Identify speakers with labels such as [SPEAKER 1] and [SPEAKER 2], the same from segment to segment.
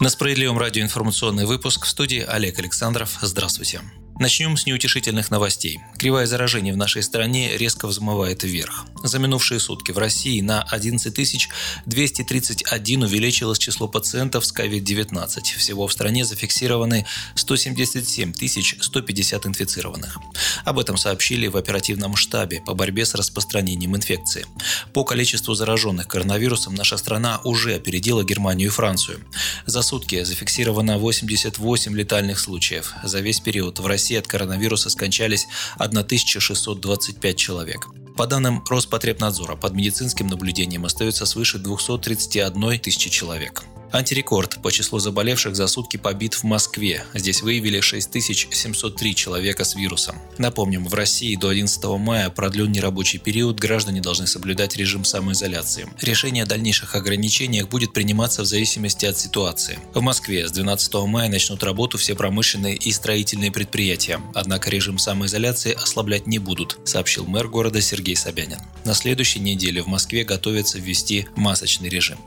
[SPEAKER 1] На Справедливом радио информационный выпуск в студии Олег Александров. Здравствуйте. Начнем с неутешительных новостей. Кривая заражения в нашей стране резко взмывает вверх. За минувшие сутки в России на 11 231 увеличилось число пациентов с COVID-19. Всего в стране зафиксированы 177 150 инфицированных. Об этом сообщили в оперативном штабе по борьбе с распространением инфекции. По количеству зараженных коронавирусом наша страна уже опередила Германию и Францию. За сутки зафиксировано 88 летальных случаев. За весь период в России России от коронавируса скончались 1625 человек. По данным Роспотребнадзора, под медицинским наблюдением остается свыше 231 тысячи человек. Антирекорд по числу заболевших за сутки побит в Москве. Здесь выявили 6703 человека с вирусом. Напомним, в России до 11 мая продлен нерабочий период, граждане должны соблюдать режим самоизоляции. Решение о дальнейших ограничениях будет приниматься в зависимости от ситуации. В Москве с 12 мая начнут работу все промышленные и строительные предприятия, однако режим самоизоляции ослаблять не будут, сообщил мэр города Сергей Собянин. На следующей неделе в Москве готовятся ввести масочный режим.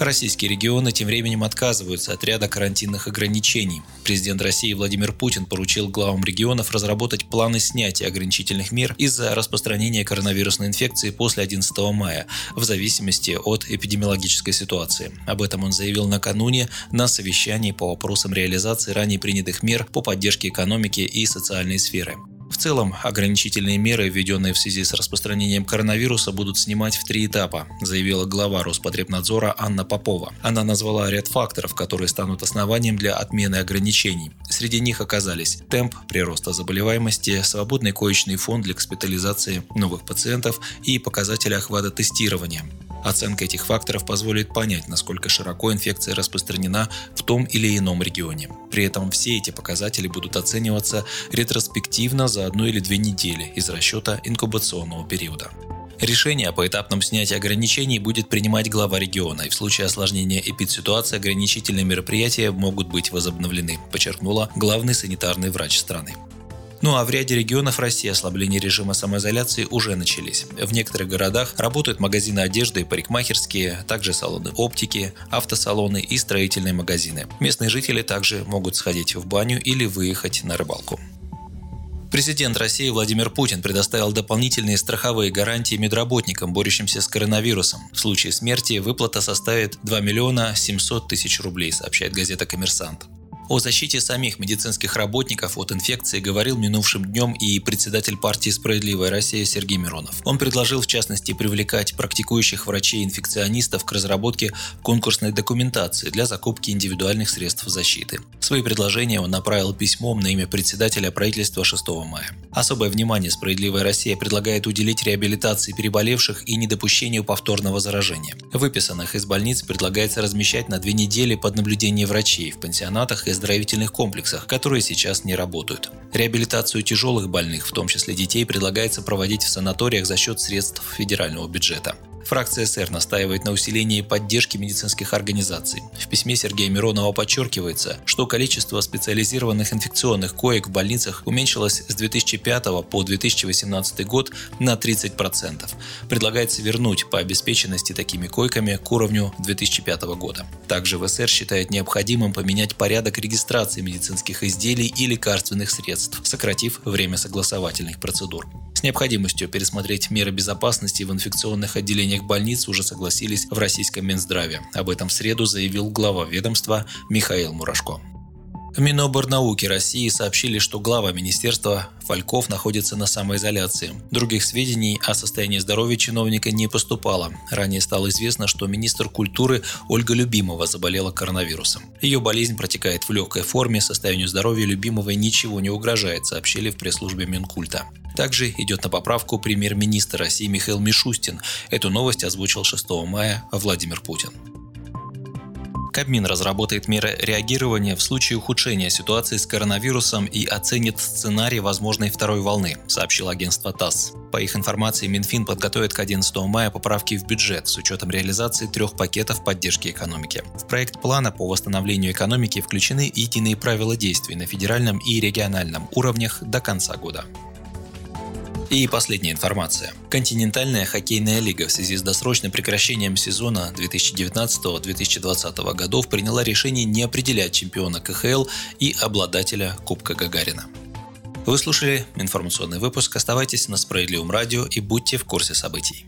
[SPEAKER 1] Российские регионы тем временем отказываются от ряда карантинных ограничений. Президент России Владимир Путин поручил главам регионов разработать планы снятия ограничительных мер из-за распространения коронавирусной инфекции после 11 мая, в зависимости от эпидемиологической ситуации. Об этом он заявил накануне на совещании по вопросам реализации ранее принятых мер по поддержке экономики и социальной сферы. В целом, ограничительные меры, введенные в связи с распространением коронавируса, будут снимать в три этапа, заявила глава Роспотребнадзора Анна Попова. Она назвала ряд факторов, которые станут основанием для отмены ограничений. Среди них оказались темп прироста заболеваемости, свободный коечный фонд для госпитализации новых пациентов и показатели охвата тестирования. Оценка этих факторов позволит понять, насколько широко инфекция распространена в том или ином регионе. При этом все эти показатели будут оцениваться ретроспективно за одну или две недели из расчета инкубационного периода. Решение о поэтапном снятии ограничений будет принимать глава региона, и в случае осложнения эпидситуации ограничительные мероприятия могут быть возобновлены, подчеркнула главный санитарный врач страны. Ну а в ряде регионов России ослабление режима самоизоляции уже начались. В некоторых городах работают магазины одежды и парикмахерские, также салоны оптики, автосалоны и строительные магазины. Местные жители также могут сходить в баню или выехать на рыбалку. Президент России Владимир Путин предоставил дополнительные страховые гарантии медработникам, борющимся с коронавирусом. В случае смерти выплата составит 2 миллиона 700 тысяч рублей, сообщает газета «Коммерсант». О защите самих медицинских работников от инфекции говорил минувшим днем и председатель партии «Справедливая Россия» Сергей Миронов. Он предложил, в частности, привлекать практикующих врачей-инфекционистов к разработке конкурсной документации для закупки индивидуальных средств защиты. Свои предложения он направил письмом на имя председателя правительства 6 мая. Особое внимание «Справедливая Россия» предлагает уделить реабилитации переболевших и недопущению повторного заражения. Выписанных из больниц предлагается размещать на две недели под наблюдением врачей в пансионатах и оздоровительных комплексах, которые сейчас не работают. Реабилитацию тяжелых больных, в том числе детей, предлагается проводить в санаториях за счет средств федерального бюджета. Фракция СР настаивает на усилении поддержки медицинских организаций. В письме Сергея Миронова подчеркивается, что количество специализированных инфекционных коек в больницах уменьшилось с 2005 по 2018 год на 30%. Предлагается вернуть по обеспеченности такими койками к уровню 2005 года. Также ВСР считает необходимым поменять порядок регистрации медицинских изделий и лекарственных средств, сократив время согласовательных процедур. С необходимостью пересмотреть меры безопасности в инфекционных отделениях больниц уже согласились в российском Минздраве. Об этом в среду заявил глава ведомства Михаил Мурашко. Миноборнауки России сообщили, что глава министерства Фальков находится на самоизоляции. Других сведений о состоянии здоровья чиновника не поступало. Ранее стало известно, что министр культуры Ольга Любимова заболела коронавирусом. Ее болезнь протекает в легкой форме, состоянию здоровья Любимовой ничего не угрожает, сообщили в пресс-службе Минкульта. Также идет на поправку премьер-министр России Михаил Мишустин. Эту новость озвучил 6 мая Владимир Путин. Кабмин разработает меры реагирования в случае ухудшения ситуации с коронавирусом и оценит сценарий возможной второй волны, сообщил агентство ТАСС. По их информации, Минфин подготовит к 11 мая поправки в бюджет с учетом реализации трех пакетов поддержки экономики. В проект плана по восстановлению экономики включены единые правила действий на федеральном и региональном уровнях до конца года. И последняя информация. Континентальная хоккейная лига в связи с досрочным прекращением сезона 2019-2020 годов приняла решение не определять чемпиона КХЛ и обладателя Кубка Гагарина. Вы слушали информационный выпуск. Оставайтесь на Справедливом радио и будьте в курсе событий.